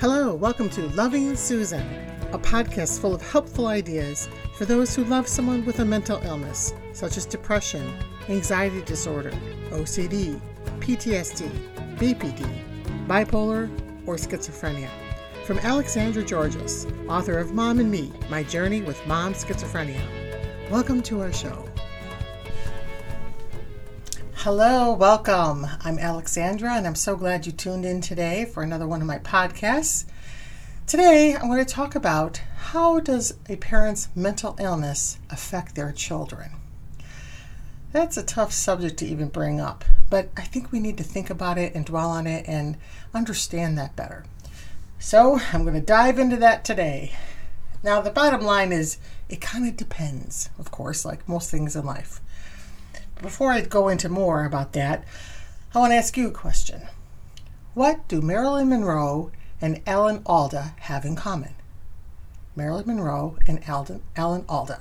Hello, welcome to Loving Susan, a podcast full of helpful ideas for those who love someone with a mental illness, such as depression, anxiety disorder, OCD, PTSD, BPD, bipolar, or schizophrenia. From Alexandra Georges, author of Mom and Me My Journey with Mom Schizophrenia. Welcome to our show. Hello, welcome. I'm Alexandra, and I'm so glad you tuned in today for another one of my podcasts. Today, I'm going to talk about how does a parent's mental illness affect their children. That's a tough subject to even bring up, but I think we need to think about it and dwell on it and understand that better. So, I'm going to dive into that today. Now, the bottom line is it kind of depends, of course, like most things in life before I go into more about that, I want to ask you a question. What do Marilyn Monroe and Alan Alda have in common? Marilyn Monroe and Alden, Alan Alda.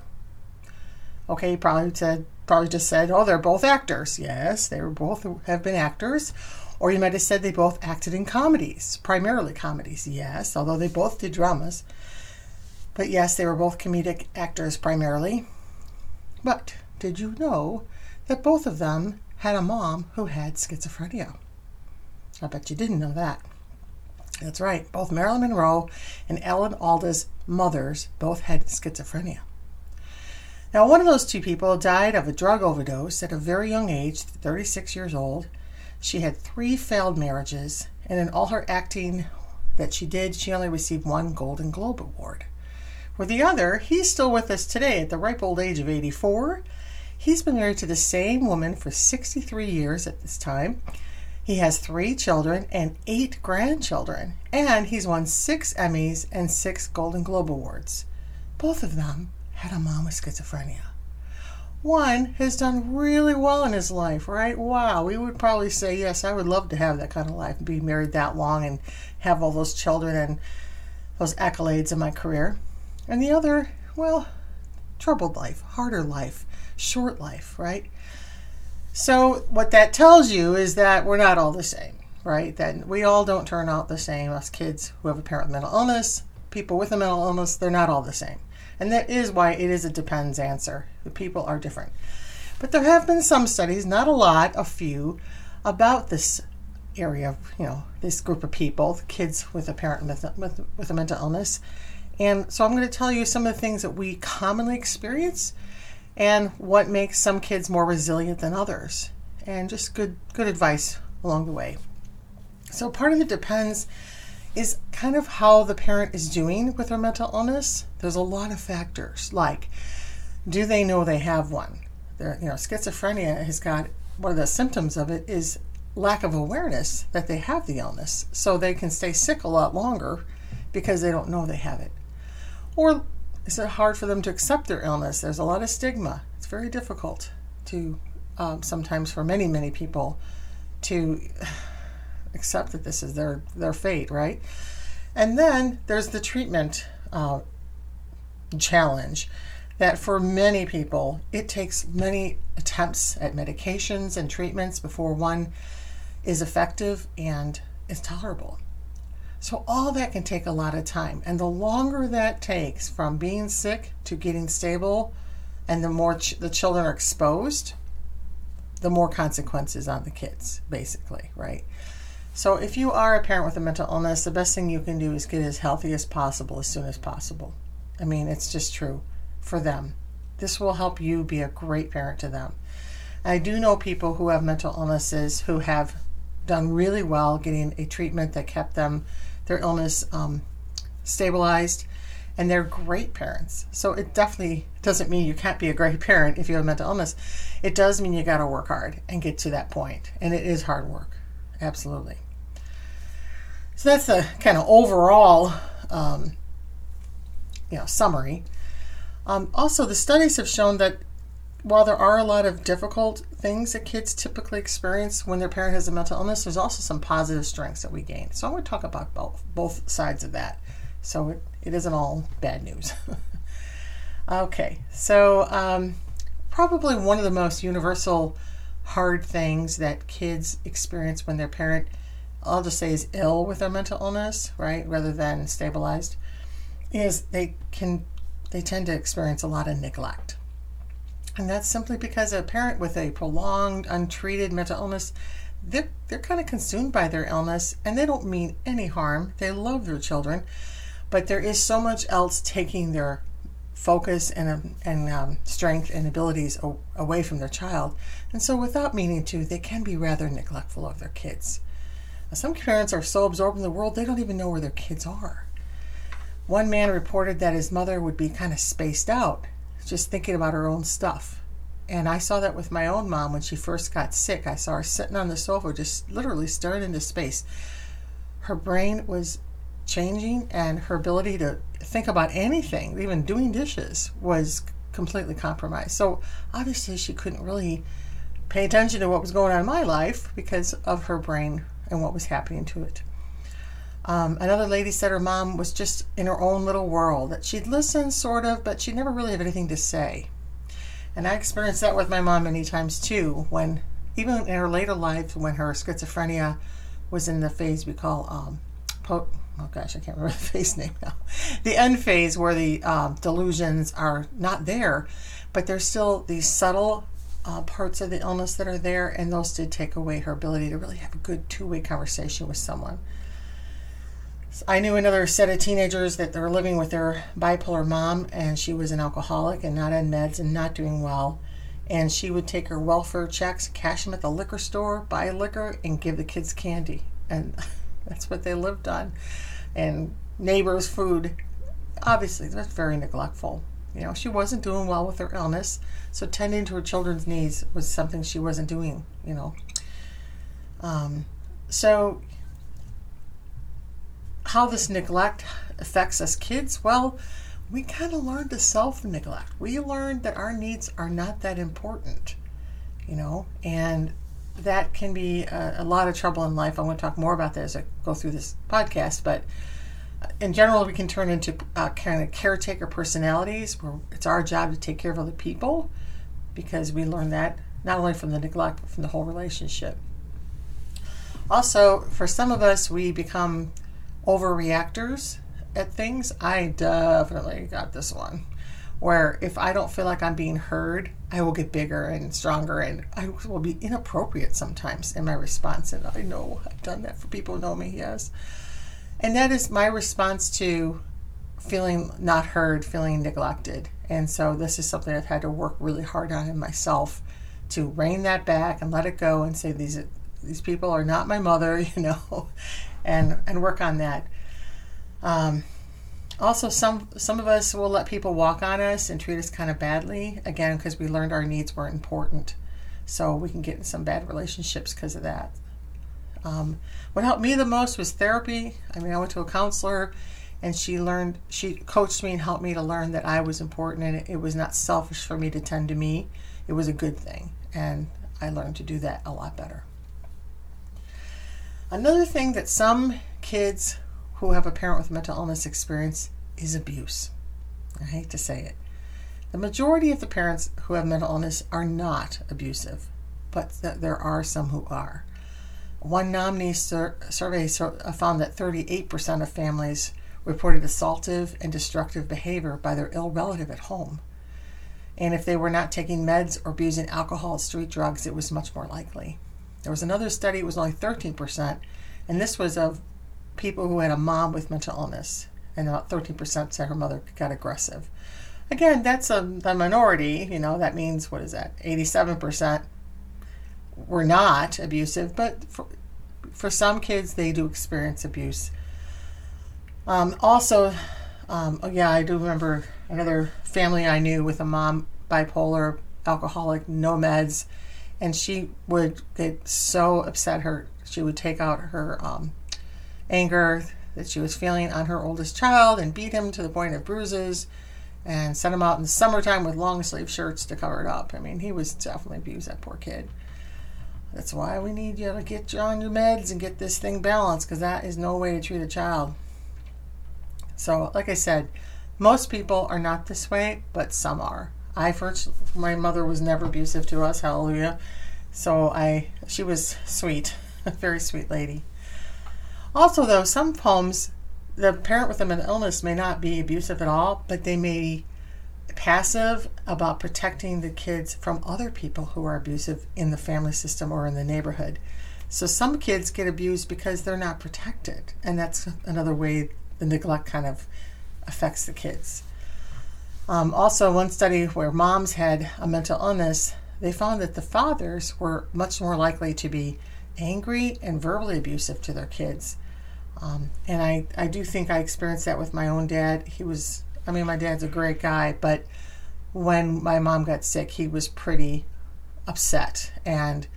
Okay, you probably said probably just said, oh, they're both actors. Yes, they were both have been actors. Or you might have said they both acted in comedies, primarily comedies. Yes, although they both did dramas. But yes, they were both comedic actors primarily. But did you know that both of them had a mom who had schizophrenia. I bet you didn't know that. That's right, both Marilyn Monroe and Alan Alda's mothers both had schizophrenia. Now, one of those two people died of a drug overdose at a very young age, 36 years old. She had three failed marriages, and in all her acting that she did, she only received one Golden Globe Award. For the other, he's still with us today at the ripe old age of 84 He's been married to the same woman for 63 years at this time. He has three children and eight grandchildren, and he's won six Emmys and six Golden Globe Awards. Both of them had a mom with schizophrenia. One has done really well in his life, right? Wow, we would probably say, yes, I would love to have that kind of life, be married that long and have all those children and those accolades in my career. And the other, well, troubled life, harder life short life, right? So, what that tells you is that we're not all the same, right? That we all don't turn out the same. Us kids who have a parent with mental illness, people with a mental illness, they're not all the same. And that is why it is a depends answer. The people are different. But there have been some studies, not a lot, a few, about this area of, you know, this group of people, kids with a parent with, with, with a mental illness. And so I'm going to tell you some of the things that we commonly experience and what makes some kids more resilient than others, and just good good advice along the way. So part of it depends is kind of how the parent is doing with their mental illness. There's a lot of factors like do they know they have one? Their, you know, schizophrenia has got one of the symptoms of it is lack of awareness that they have the illness. So they can stay sick a lot longer because they don't know they have it. Or is it hard for them to accept their illness? There's a lot of stigma. It's very difficult to um, sometimes for many many people to accept that this is their their fate, right? And then there's the treatment uh, challenge that for many people it takes many attempts at medications and treatments before one is effective and is tolerable. So, all that can take a lot of time. And the longer that takes from being sick to getting stable, and the more ch- the children are exposed, the more consequences on the kids, basically, right? So, if you are a parent with a mental illness, the best thing you can do is get as healthy as possible as soon as possible. I mean, it's just true for them. This will help you be a great parent to them. I do know people who have mental illnesses who have done really well getting a treatment that kept them their illness um, stabilized, and they're great parents. So it definitely doesn't mean you can't be a great parent if you have mental illness. It does mean you got to work hard and get to that point, and it is hard work, absolutely. So that's the kind of overall, um, you know, summary. Um, also, the studies have shown that while there are a lot of difficult things that kids typically experience when their parent has a mental illness, there's also some positive strengths that we gain. So I'm going to talk about both, both sides of that. So it, it isn't all bad news. okay, so um, probably one of the most universal hard things that kids experience when their parent I'll just say is ill with their mental illness, right, rather than stabilized, is they can they tend to experience a lot of neglect. And that's simply because a parent with a prolonged, untreated mental illness, they're, they're kind of consumed by their illness and they don't mean any harm. They love their children, but there is so much else taking their focus and, and um, strength and abilities away from their child. And so, without meaning to, they can be rather neglectful of their kids. Some parents are so absorbed in the world they don't even know where their kids are. One man reported that his mother would be kind of spaced out, just thinking about her own stuff. And I saw that with my own mom when she first got sick. I saw her sitting on the sofa, just literally staring into space. Her brain was changing and her ability to think about anything, even doing dishes, was completely compromised. So obviously, she couldn't really pay attention to what was going on in my life because of her brain and what was happening to it. Um, another lady said her mom was just in her own little world, that she'd listen sort of, but she'd never really have anything to say. And I experienced that with my mom many times too, when even in her later life, when her schizophrenia was in the phase we call um, po- oh gosh, I can't remember the phase name now. The end phase where the um, delusions are not there, but there's still these subtle uh, parts of the illness that are there, and those did take away her ability to really have a good two way conversation with someone. I knew another set of teenagers that they were living with their bipolar mom, and she was an alcoholic and not on meds and not doing well. And she would take her welfare checks, cash them at the liquor store, buy liquor, and give the kids candy. And that's what they lived on and neighbors' food. Obviously, that's very neglectful. You know, she wasn't doing well with her illness, so tending to her children's needs was something she wasn't doing. You know, um, so how this neglect affects us kids? Well, we kind of learned to self neglect. We learned that our needs are not that important, you know, and that can be a, a, lot of trouble in life. I'm going to talk more about that as I go through this podcast, but uh, in general, we can turn into uh, kind of caretaker personalities where it's our job to take care of other people because we learn that not only from the neglect, but from the whole relationship. Also, for some of us, we become overreactors at things. I definitely got this one where if I don't feel like I'm being heard, I will get bigger and stronger and I will be inappropriate sometimes in my response. And I know I've done that for people who know me, yes. And that is my response to feeling not heard, feeling neglected. And so this is something I've had to work really hard on in myself to rein that back and let it go and say these these people are not my mother, you know, and and work on that. Um, also, some some of us will let people walk on us and treat us kind of badly again because we learned our needs weren't important. So we can get in some bad relationships because of that. Um, what helped me the most was therapy. I mean, I went to a counselor, and she learned she coached me and helped me to learn that I was important and it, it was not selfish for me to tend to me. It was a good thing, and I learned to do that a lot better. Another thing that some kids who have a parent with mental illness experience is abuse. I hate to say it. The majority of the parents who have mental illness are not abusive, but there are some who are. One NAMI sur- survey uh, found that 38% of families reported assaultive and destructive behavior by their ill relative at home. And if they were not taking meds or abusing alcohol, or street drugs, it was much more likely. There was another study, it was only 13%, and this was of people who had a mom with mental illness, and about 13% said her mother got aggressive. Again, that's a, the minority, you know, that means, what is that, 87% were not abusive, but for, for some kids, they do experience abuse. Um, also, um, oh yeah, I do remember another family I knew with a mom, bipolar, alcoholic, no meds, and she would get so upset. Her she would take out her um, anger that she was feeling on her oldest child and beat him to the point of bruises and sent him out in the summertime with long sleeve shirts to cover it up. I mean, he was definitely abused, that poor kid. That's why we need you to get you on your meds and get this thing balanced because that is no way to treat a child. So, like I said, most people are not this way, but some are. I first, my mother was never abusive to us, hallelujah. So I, she was sweet, a very sweet lady. Also, though, some homes, the parent with a mental illness may not be abusive at all, but they may be passive about protecting the kids from other people who are abusive in the family system or in the neighborhood. So some kids get abused because they're not protected, and that's another way the neglect kind of affects the kids. Um, also, one study where moms had a mental illness, they found that the fathers were much more likely to be angry and verbally abusive to their kids. Um, and I, I do think I experienced that with my own dad. He was, I mean, my dad's a great guy, but when my mom got sick, he was pretty upset. And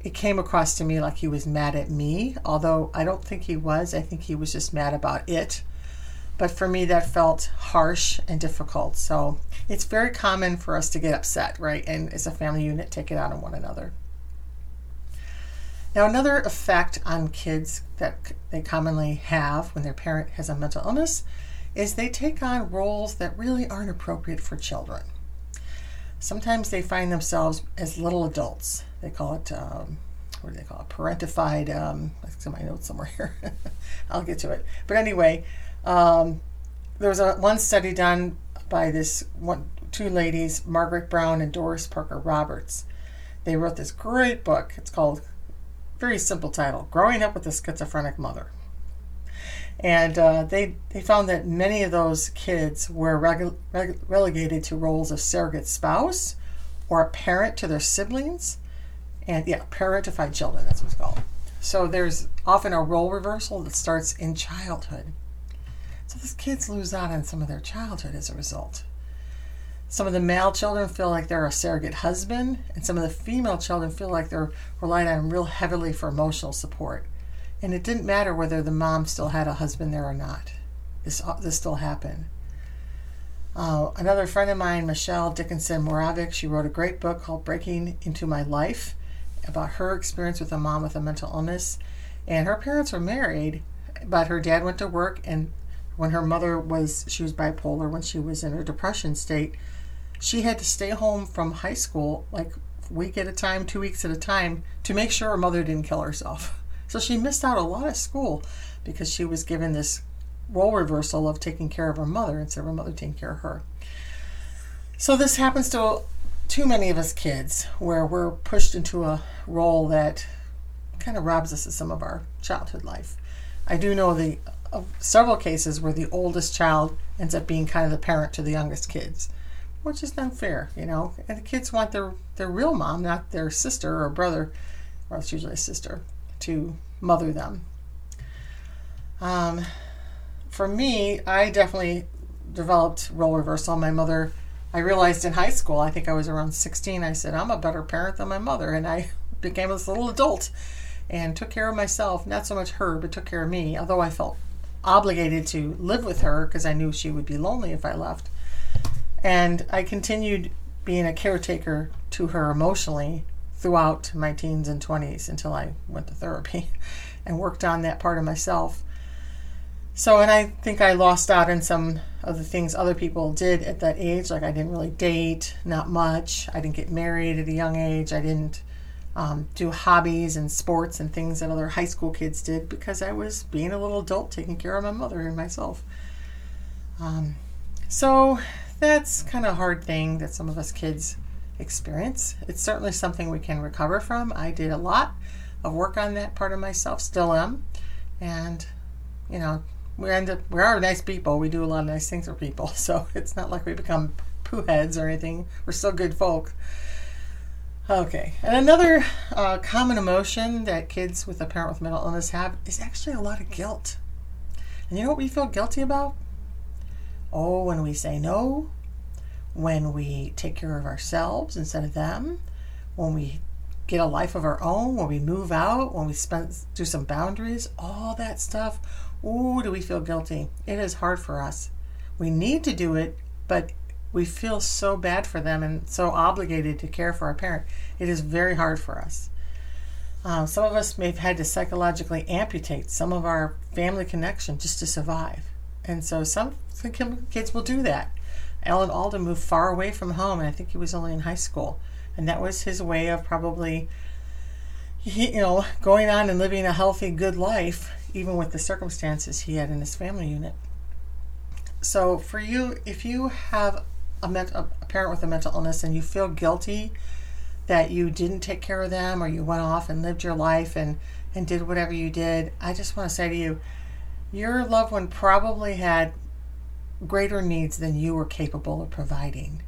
it came across to me like he was mad at me, although I don't think he was. I think he was just mad about it. But for me, that felt harsh and difficult. So it's very common for us to get upset, right? And as a family unit, take it out on one another. Now, another effect on kids that they commonly have when their parent has a mental illness is they take on roles that really aren't appropriate for children. Sometimes they find themselves as little adults. They call it, um, what do they call it? Parentified. Um, it's in my notes somewhere here. I'll get to it. But anyway, um, there was a one study done by this one, two ladies, Margaret Brown and Doris Parker Roberts. They wrote this great book. It's called very simple title Growing Up with a Schizophrenic Mother. And uh, they, they found that many of those kids were rele- rele- relegated to roles of surrogate spouse or a parent to their siblings. And yeah, parentified children, that's what it's called. So there's often a role reversal that starts in childhood. So these kids lose out on some of their childhood as a result. Some of the male children feel like they're a surrogate husband, and some of the female children feel like they're relied on real heavily for emotional support. And it didn't matter whether the mom still had a husband there or not. This, uh, this still happened. Uh, another friend of mine, Michelle Dickinson Moravik, she wrote a great book called Breaking Into My Life about her experience with a mom with a mental illness. And her parents were married, but her dad went to work, and when her mother was, she was bipolar when she was in her depression state, she had to stay home from high school like week at a time, two weeks at a time, to make sure her mother didn't kill herself. So she missed out a lot of school because she was given this role reversal of taking care of her mother instead of her mother taking care of her. So this happens to too many of us kids where we're pushed into a role that kind of robs us of some of our childhood life. I do know the several cases where the oldest child ends up being kind of the parent to the youngest kids which is unfair, you know. And the kids want their, their real mom, not their sister or brother, or it's usually a sister, to mother them. Um, for me, I definitely developed role reversal. My mother, I realized in high school, I think I was around 16, I said, I'm a better parent than my mother. And I became this little adult and took care of myself, not so much her, but took care of me, although I felt obligated to live with her because I knew she would be lonely if I left. And I continued being a caretaker to her emotionally throughout my teens and 20s until I went to therapy and worked on that part of myself. So, and I think I lost out on some of the things other people did at that age. Like, I didn't really date, not much. I didn't get married at a young age. I didn't um, do hobbies and sports and things that other high school kids did because I was being a little adult taking care of my mother and myself. Um, so, that's kind of a hard thing that some of us kids experience. It's certainly something we can recover from. I did a lot of work on that part of myself, still am. And, you know, we end up, we are nice people. We do a lot of nice things for people. So it's not like we become poo heads or anything. We're still good folk. Okay, and another uh, common emotion that kids with a parent with mental illness have is actually a lot of guilt. And you know what we feel guilty about? Oh, when we say no, when we take care of ourselves instead of them, when we get a life of our own, when we move out, when we spend do some boundaries, all that stuff. Ooh, do we feel guilty? It is hard for us. We need to do it, but we feel so bad for them and so obligated to care for our parent. It is very hard for us. Uh, some of us may have had to psychologically amputate some of our family connection just to survive. And so some, some kids will do that. Alan Alda moved far away from home, and I think he was only in high school. And that was his way of probably, you know, going on and living a healthy, good life, even with the circumstances he had in his family unit. So, for you, if you have a, ment- a parent with a mental illness and you feel guilty that you didn't take care of them or you went off and lived your life and, and did whatever you did, I just want to say to you, your loved one probably had greater needs than you were capable of providing.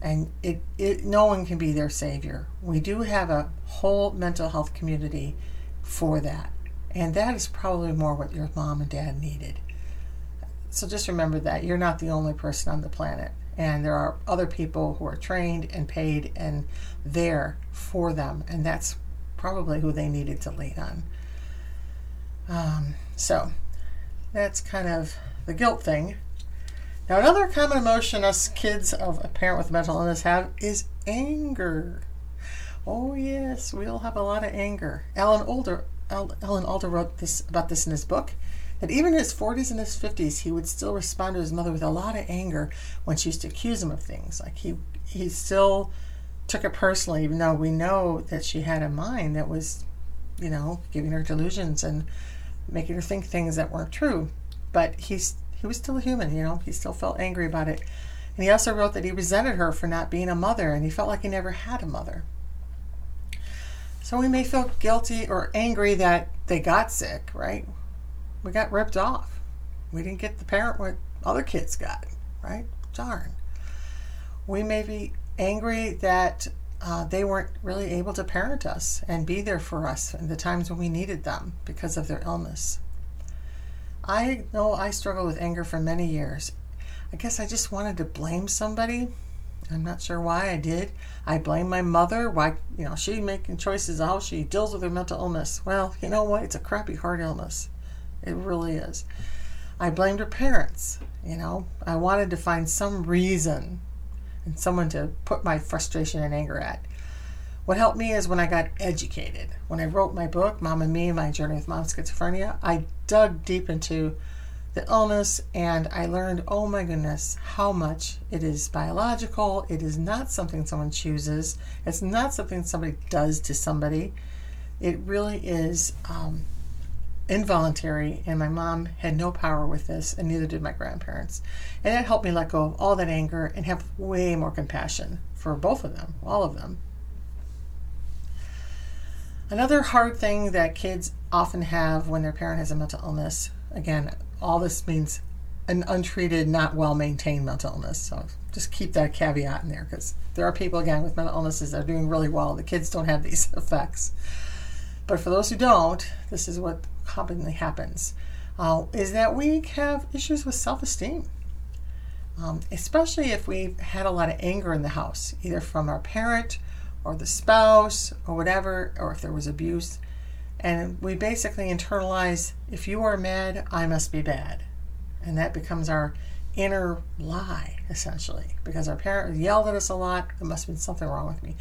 And it, it no one can be their savior. We do have a whole mental health community for that. And that is probably more what your mom and dad needed. So just remember that you're not the only person on the planet. And there are other people who are trained and paid and there for them. And that's probably who they needed to lean on. Um, so that's kind of the guilt thing. Now, another common emotion us kids of a parent with mental illness have is anger. Oh, yes, we all have a lot of anger. Alan Alda, Alan Alda wrote this about this in his book that even in his 40s and his 50s, he would still respond to his mother with a lot of anger when she used to accuse him of things. Like he, he still took it personally, even though we know that she had a mind that was, you know, giving her delusions and making her think things that weren't true. But he's he was still a human, you know, he still felt angry about it. And he also wrote that he resented her for not being a mother and he felt like he never had a mother. So we may feel guilty or angry that they got sick, right? We got ripped off. We didn't get the parent what other kids got, right? Darn. We may be angry that uh, they weren't really able to parent us and be there for us in the times when we needed them because of their illness. I know I struggled with anger for many years. I guess I just wanted to blame somebody. I'm not sure why I did. I blame my mother. Why, you know, she making choices how she deals with her mental illness. Well, you know what? It's a crappy heart illness. It really is. I blamed her parents. You know, I wanted to find some reason and someone to put my frustration and anger at. What helped me is when I got educated. When I wrote my book, Mom and Me, My Journey with Mom Schizophrenia, I dug deep into the illness and I learned, oh my goodness, how much it is biological. It is not something someone chooses, it's not something somebody does to somebody. It really is um, involuntary, and my mom had no power with this, and neither did my grandparents. And that helped me let go of all that anger and have way more compassion for both of them, all of them. Another hard thing that kids often have when their parent has a mental illness, again, all this means an untreated, not well maintained mental illness. So just keep that caveat in there because there are people, again, with mental illnesses that are doing really well. The kids don't have these effects. But for those who don't, this is what commonly happens uh, is that we have issues with self esteem. Um, especially if we've had a lot of anger in the house, either from our parent or the spouse or whatever, or if there was abuse. And we basically internalize if you are mad, I must be bad. And that becomes our inner lie, essentially, because our parent yelled at us a lot. There must have been something wrong with me.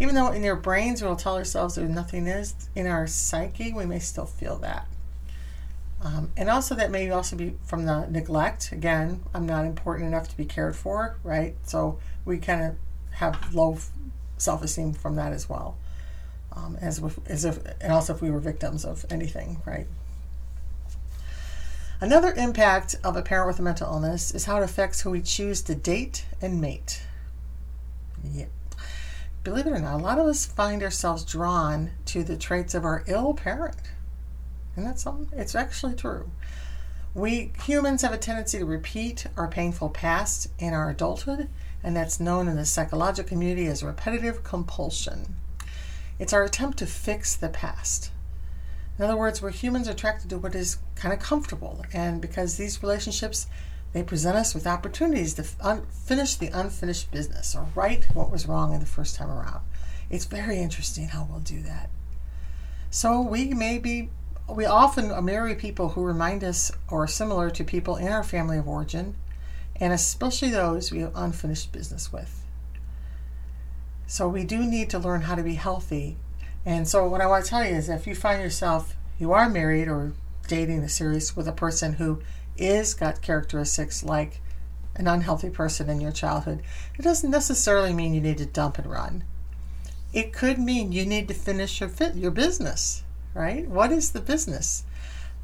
Even though in your brains we'll tell ourselves there's nothing is, in our psyche, we may still feel that. Um, and also, that may also be from the neglect. Again, I'm not important enough to be cared for, right? So we kind of have low self esteem from that as well. Um, as, if, as if, and also if we were victims of anything, right? Another impact of a parent with a mental illness is how it affects who we choose to date and mate. Yeah. Believe it or not, a lot of us find ourselves drawn to the traits of our ill parent. And that's something, it's actually true. We humans have a tendency to repeat our painful past in our adulthood and that's known in the psychological community as repetitive compulsion. It's our attempt to fix the past. In other words, we're humans attracted to what is kind of comfortable, and because these relationships they present us with opportunities to un- finish the unfinished business or right what was wrong in the first time around. It's very interesting how we'll do that. So we may be, we often uh, marry people who remind us or are similar to people in our family of origin and especially those we have unfinished business with. So we do need to learn how to be healthy. And so what I want to tell you is if you find yourself you are married or dating a serious with a person who is got characteristics like an unhealthy person in your childhood, it doesn't necessarily mean you need to dump and run. It could mean you need to finish your fit, your business, right? What is the business?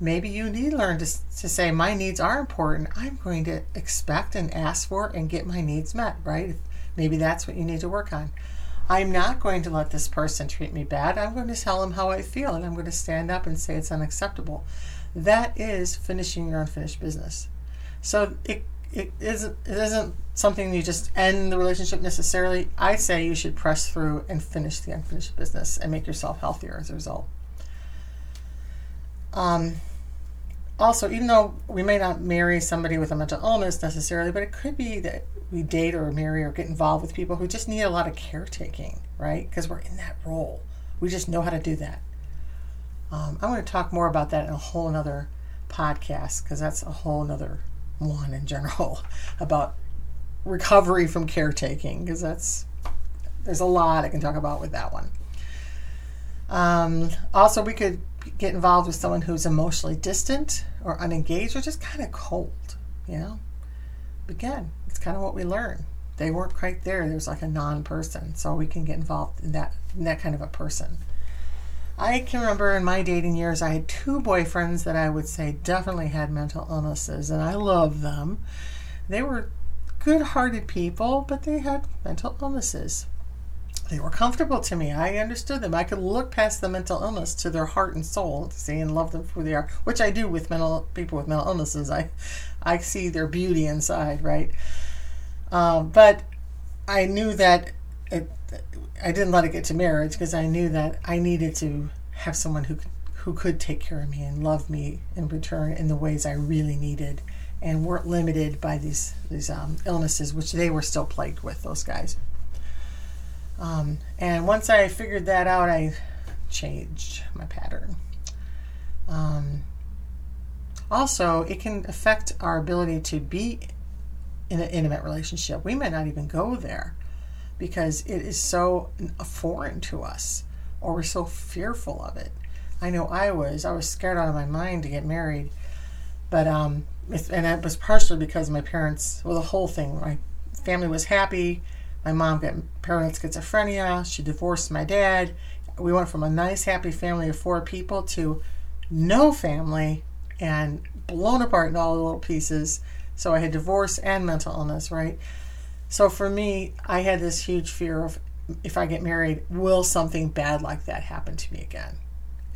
maybe you need to learn to, to say, my needs are important. I'm going to expect and ask for and get my needs met, right? Maybe that's what you need to work on. I'm not going to let this person treat me bad. I'm going to tell them how I feel and I'm going to stand up and say it's unacceptable. That is finishing your unfinished business. So it, it isn't it isn't something you just end the relationship necessarily. I say you should press through and finish the unfinished business and make yourself healthier as a result. Um, also, even though we may not marry somebody with a mental illness necessarily, but it could be that we date or marry or get involved with people who just need a lot of caretaking, right? Because we're in that role. We just know how to do that. Um, I'm going to talk more about that in a whole another podcast because that's a whole another one in general about recovery from caretaking because that's there's a lot I can talk about with that one. Um, also, we could get involved with someone who's emotionally distant or unengaged or just kind of cold, you know. Again, it's kind of what we learn. They weren't quite there. There's like a non-person, so we can get involved in that in that kind of a person. I can remember in my dating years, I had two boyfriends that I would say definitely had mental illnesses, and I love them. They were good hearted people, but they had mental illnesses they were comfortable to me. I understood them. I could look past the mental illness to their heart and soul, to see and love them for who they are, which I do with mental people with mental illnesses. I, I see their beauty inside, right? Uh, but I knew that it, I didn't let it get to marriage because I knew that I needed to have someone who who could take care of me and love me in return in the ways I really needed, and weren't limited by these these um, illnesses, which they were still plagued with. Those guys. Um, and once I figured that out, I changed my pattern. Um, also, it can affect our ability to be in an intimate relationship. We may not even go there because it is so foreign to us or we're so fearful of it. I know I was. I was scared out of my mind to get married. But, um, and that was partially because my parents, well, the whole thing, my family was happy. My mom got paranoid schizophrenia. She divorced my dad. We went from a nice, happy family of four people to no family and blown apart in all the little pieces. So I had divorce and mental illness, right? So for me, I had this huge fear of if I get married, will something bad like that happen to me again?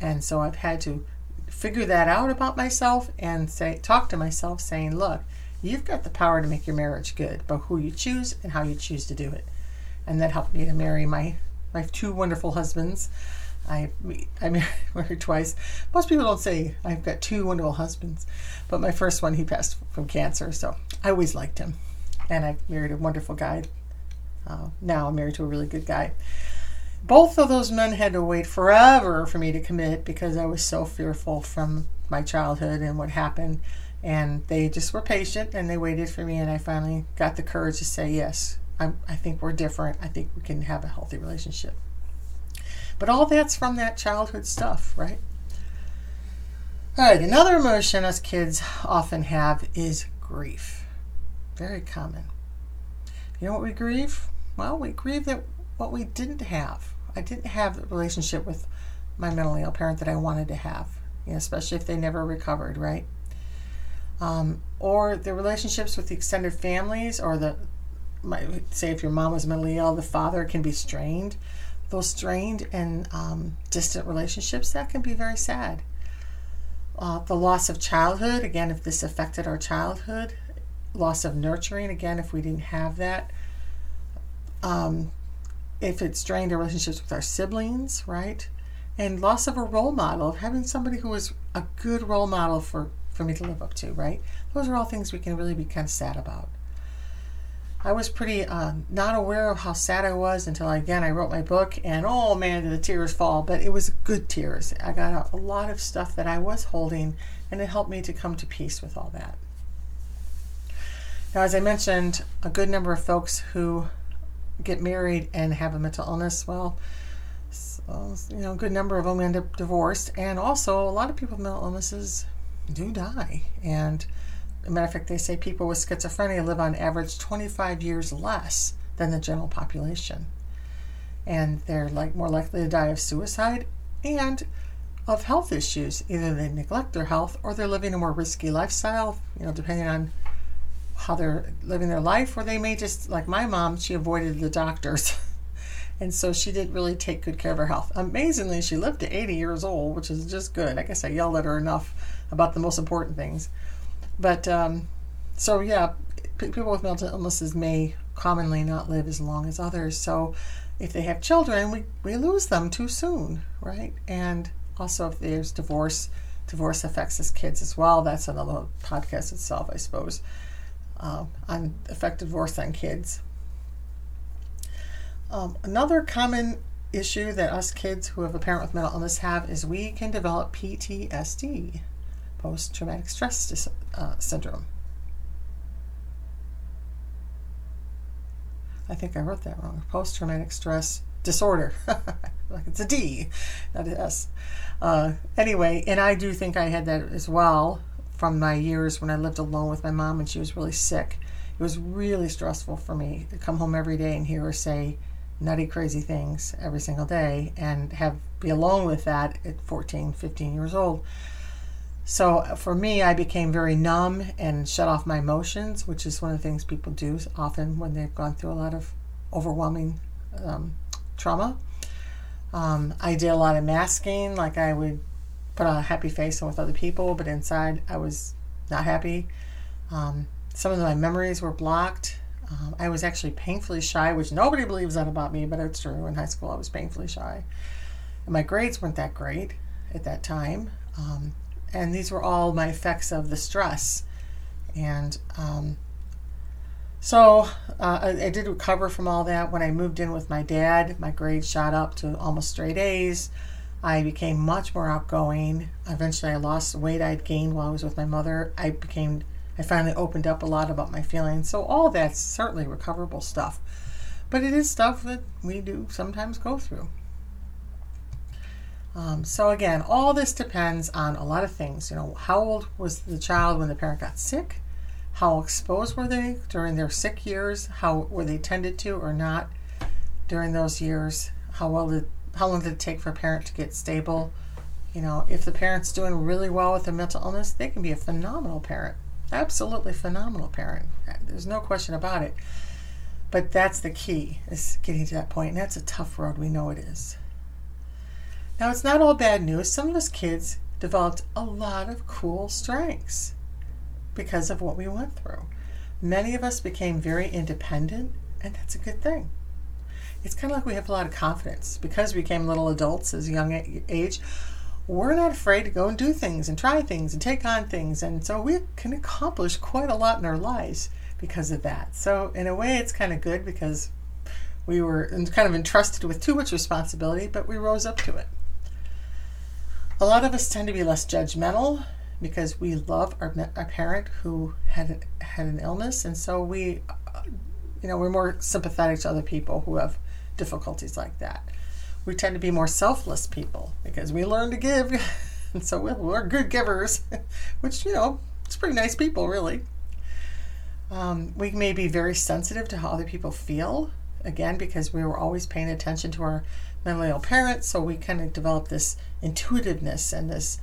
And so I've had to figure that out about myself and say talk to myself saying, look, You've got the power to make your marriage good, but who you choose and how you choose to do it. And that helped me to marry my my two wonderful husbands. I I married twice. Most people don't say I've got two wonderful husbands, but my first one he passed from cancer, so I always liked him, and I married a wonderful guy. Uh, now I'm married to a really good guy. Both of those men had to wait forever for me to commit because I was so fearful from my childhood and what happened. And they just were patient and they waited for me, and I finally got the courage to say, Yes, I'm, I think we're different. I think we can have a healthy relationship. But all that's from that childhood stuff, right? All right, another emotion us kids often have is grief. Very common. You know what we grieve? Well, we grieve that what we didn't have. I didn't have the relationship with my mentally ill parent that I wanted to have, you know, especially if they never recovered, right? um, or the relationships with the extended families, or the say if your mom was mentally ill, the father can be strained. Those strained and um, distant relationships that can be very sad. Uh, the loss of childhood, again, if this affected our childhood, loss of nurturing, again, if we didn't have that. Um, if it strained our relationships with our siblings, right? And loss of a role model, of having somebody who was a good role model for for me to live up to, right? Those are all things we can really be kind of sad about. I was pretty uh, not aware of how sad I was until again I wrote my book, and oh man, did the tears fall! But it was good tears. I got a lot of stuff that I was holding, and it helped me to come to peace with all that. Now, as I mentioned, a good number of folks who get married and have a mental illness, well, so, you know, a good number of them end up divorced, and also a lot of people with mental illnesses do die. And a matter of fact, they say people with schizophrenia live on average 25 years less than the general population. And they're like more likely to die of suicide. And of health issues. Either they neglect their health or they're living a more risky lifestyle, you know, depending on how they're living their life, or they may just, like my mom, she avoided the doctors. and so she didn't really take good care of her health. Amazingly, she lived to 80 years old, which is just good. I guess I yelled at her enough about the most important things. But um, so, yeah, people with mental illnesses may commonly not live as long as others. So if they have children, we, we lose them too soon, right? And also if there's divorce, divorce affects us kids as well. That's another podcast itself, I suppose, uh, on effective divorce on kids. Um, another common issue that us kids who have a parent with mental illness have is we can develop PTSD, post traumatic stress dis- uh, syndrome. I think I wrote that wrong. Post traumatic stress disorder. like it's a D, not an S. Uh, anyway, and I do think I had that as well from my years when I lived alone with my mom and she was really sick. It was really stressful for me to come home every day and hear her say nutty, crazy things every single day and have be alone with that at 14, 15 years old. So for me, I became very numb and shut off my emotions, which is one of the things people do often when they've gone through a lot of overwhelming um, trauma. Um, I did a lot of masking, like I would put on a happy face with other people, but inside I was not happy. Um, some of my memories were blocked. Um, I was actually painfully shy, which nobody believes that about me, but it's true. In high school, I was painfully shy. And my grades weren't that great at that time. Um, and these were all my effects of the stress. And um, so uh, I, I, did recover from all that. When I moved in with my dad, my grades shot up to almost straight A's. I became much more outgoing. Eventually, I lost the weight I'd gained while I was with my mother. I became, I finally opened up a lot about my feelings. So, all that's certainly recoverable stuff. But it is stuff that we do sometimes go through. Um, so again, all this depends on a lot of things. You know, how old was the child when the parent got sick? How exposed were they during their sick years? How were they tended to or not during those years? How well did how long did it take for a parent to get stable? You know, if the parent's doing really well with their mental illness, they can be a phenomenal parent. Absolutely phenomenal parent. There's no question about it. But that's the key, is getting to that point. And that's a tough road. We know it is. Now, it's not all bad news. Some of us kids developed a lot of cool strengths because of what we went through. Many of us became very independent, and that's a good thing. It's kind of like we have a lot of confidence because we became little adults as a young age. We're not afraid to go and do things and try things and take on things, and so we can accomplish quite a lot in our lives because of that. So, in a way, it's kind of good because we were kind of entrusted with too much responsibility, but we rose up to it. A lot of us tend to be less judgmental because we love our, our parent who had had an illness, and so we, uh, you know, we're more sympathetic to other people who have difficulties like that. We tend to be more selfless people because we learn to give, and so we're good givers, which you know, it's pretty nice people, really. Um, we may be very sensitive to how other people feel, again, because we were always paying attention to our mentally ill parents, so we kind of develop this intuitiveness and this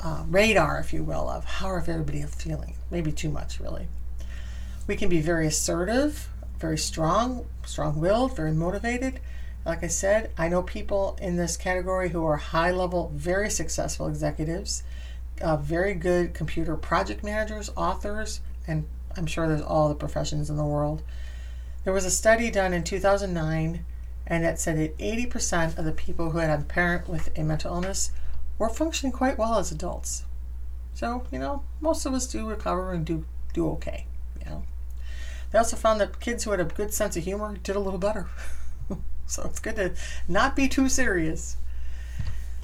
uh, radar, if you will, of how everybody is feeling. Maybe too much, really. We can be very assertive, very strong, strong willed, very motivated. Like I said, I know people in this category who are high level, very successful executives, uh, very good computer project managers, authors, and I'm sure there's all the professions in the world. There was a study done in 2009 and it said that 80% of the people who had a parent with a mental illness were functioning quite well as adults. So, you know, most of us do recover and do, do okay. They also found that kids who had a good sense of humor did a little better. so it's good to not be too serious.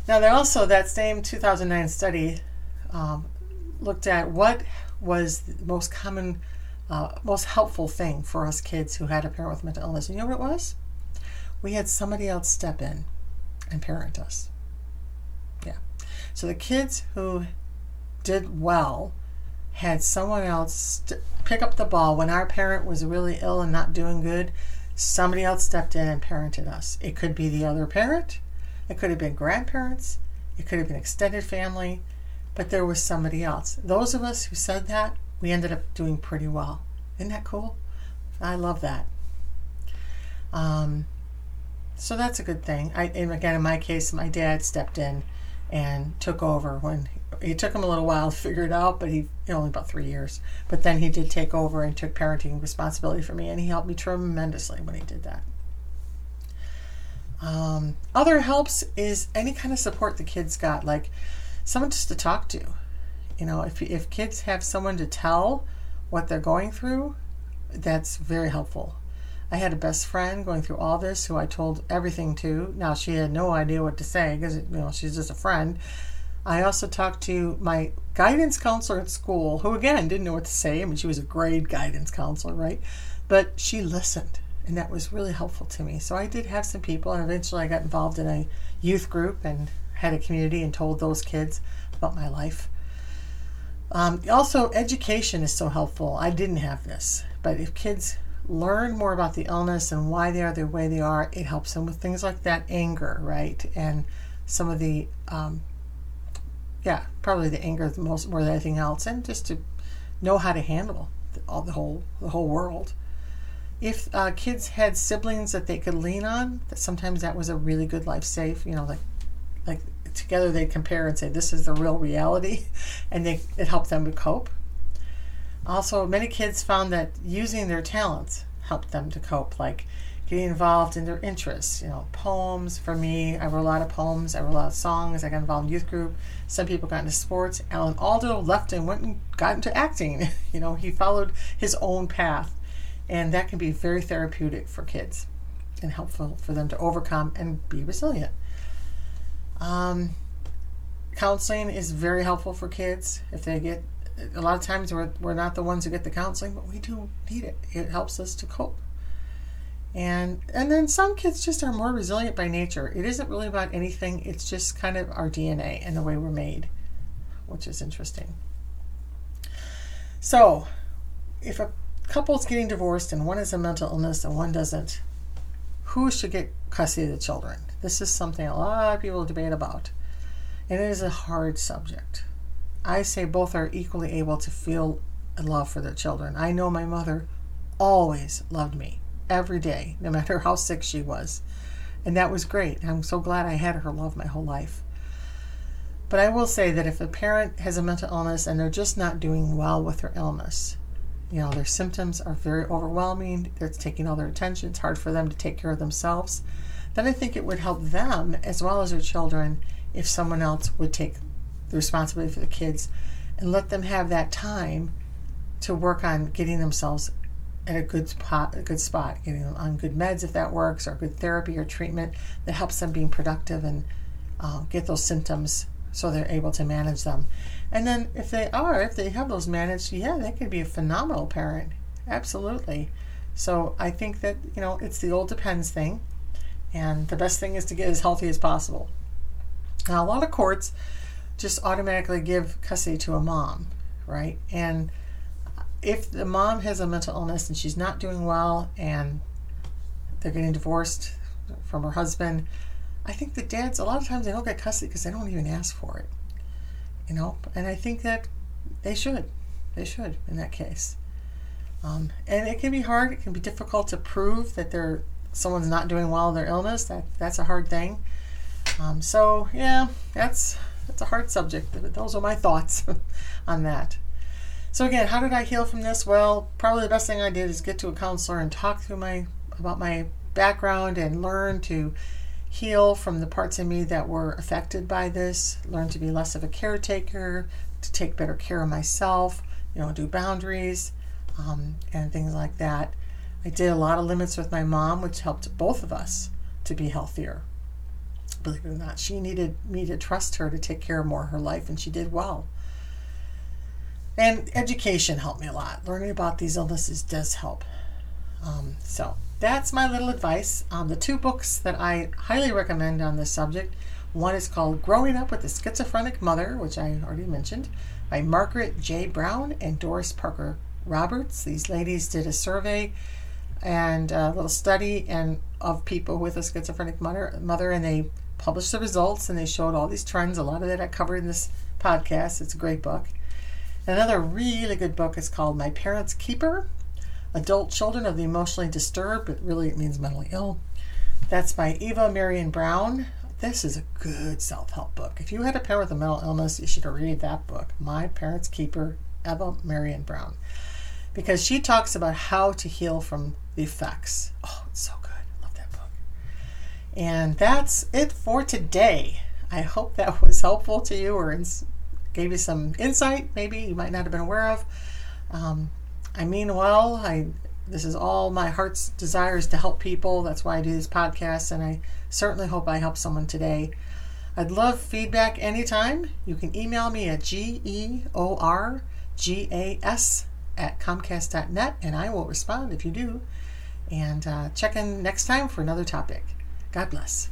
Now, they also, that same 2009 study um, looked at what was the most common, uh, most helpful thing for us kids who had a parent with mental illness. And you know what it was? we had somebody else step in and parent us. Yeah. So the kids who did well had someone else st- pick up the ball when our parent was really ill and not doing good. Somebody else stepped in and parented us. It could be the other parent, it could have been grandparents, it could have been extended family, but there was somebody else. Those of us who said that, we ended up doing pretty well. Isn't that cool? I love that. Um, so that's a good thing. I, and again, in my case, my dad stepped in and took over when it took him a little while to figure it out, but he only about three years. But then he did take over and took parenting responsibility for me, and he helped me tremendously when he did that. Um, other helps is any kind of support the kids got, like someone just to talk to. You know, if if kids have someone to tell what they're going through, that's very helpful. I had a best friend going through all this who I told everything to. Now she had no idea what to say because you know she's just a friend. I also talked to my guidance counselor at school, who again didn't know what to say. I mean, she was a grade guidance counselor, right? But she listened, and that was really helpful to me. So I did have some people, and eventually I got involved in a youth group and had a community and told those kids about my life. Um, also, education is so helpful. I didn't have this, but if kids learn more about the illness and why they are the way they are, it helps them with things like that anger, right? And some of the, um, yeah, probably the anger the most more than anything else, and just to know how to handle the, all the whole the whole world. If uh, kids had siblings that they could lean on, that sometimes that was a really good life safe. You know, like like together they compare and say this is the real reality, and they it helped them to cope. Also, many kids found that using their talents helped them to cope, like getting involved in their interests. You know, poems for me, I wrote a lot of poems, I wrote a lot of songs, I got involved in youth group. Some people got into sports. Alan Alda left and went and got into acting. you know, he followed his own path. And that can be very therapeutic for kids and helpful for them to overcome and be resilient. Um, counseling is very helpful for kids if they get a lot of times we're, we're not the ones who get the counseling, but we do need it. It helps us to cope. And and then some kids just are more resilient by nature. It isn't really about anything. It's just kind of our DNA and the way we're made, which is interesting. So, if a couple's getting divorced and one has a mental illness and one doesn't, who should get custody of the children? This is something a lot of people debate about. And it is a hard subject. I say both are equally able to feel love for their children. I know my mother always loved me every day, no matter how sick she was. And that was great. I'm so glad I had her love my whole life. But I will say that if a parent has a mental illness and they're just not doing well with their illness, you know, their symptoms are very overwhelming, it's taking all their attention, it's hard for them to take care of themselves, then I think it would help them as well as their children if someone else would take the responsibility for the kids and let them have that time to work on getting themselves at a good spot, a good spot, getting them on good meds if that works, or good therapy or treatment that helps them being productive and uh, get those symptoms so they're able to manage them. And then if they are, if they have those managed, yeah, they could be a phenomenal parent. Absolutely. So I think that, you know, it's the old depends thing. And the best thing is to get as healthy as possible. Now, a lot of courts just automatically give custody to a mom, right? And if the mom has a mental illness and she's not doing well and they're getting divorced from her husband, I think the dads, a lot of times they don't get custody because they don't even ask for it. You know, and I think that they should. They should in that case. Um, and it can be hard. It can be difficult to prove that they're someone's not doing well in their illness. That that's a hard thing. Um, so yeah, that's it's a hard subject, but those are my thoughts on that. So again, how did I heal from this? Well, probably the best thing I did is get to a counselor and talk through my about my background and learn to heal from the parts of me that were affected by this, learn to be less of a caretaker, to take better care of myself, you know, do boundaries um, and things like that. I did a lot of limits with my mom, which helped both of us to be healthier believe it or not. She needed me to trust her to take care of more of her life, and she did well. And education helped me a lot. Learning about these illnesses does help. Um, so that's my little advice. Um, the two books that I highly recommend on this subject one is called Growing Up with a Schizophrenic Mother, which I already mentioned, by Margaret J. Brown and Doris Parker Roberts. These ladies did a survey and a little study and of people with a schizophrenic mother, mother and they published the results and they showed all these trends. A lot of that I covered in this podcast. It's a great book. Another really good book is called My Parents' Keeper Adult Children of the Emotionally Disturbed, but really it means mentally ill. That's by Eva Marian Brown. This is a good self help book. If you had a parent with a mental illness, you should read that book, My Parents' Keeper, Eva Marian Brown, because she talks about how to heal from the effects. Oh, it's so good. I love that book. And that's it for today. I hope that was helpful to you or ins- gave you some insight, maybe you might not have been aware of. Um, I mean well. I this is all my heart's desires to help people. That's why I do these podcasts, and I certainly hope I help someone today. I'd love feedback anytime. You can email me at g e o r g a s at comcast.net, and I will respond if you do. And uh, check in next time for another topic. God bless.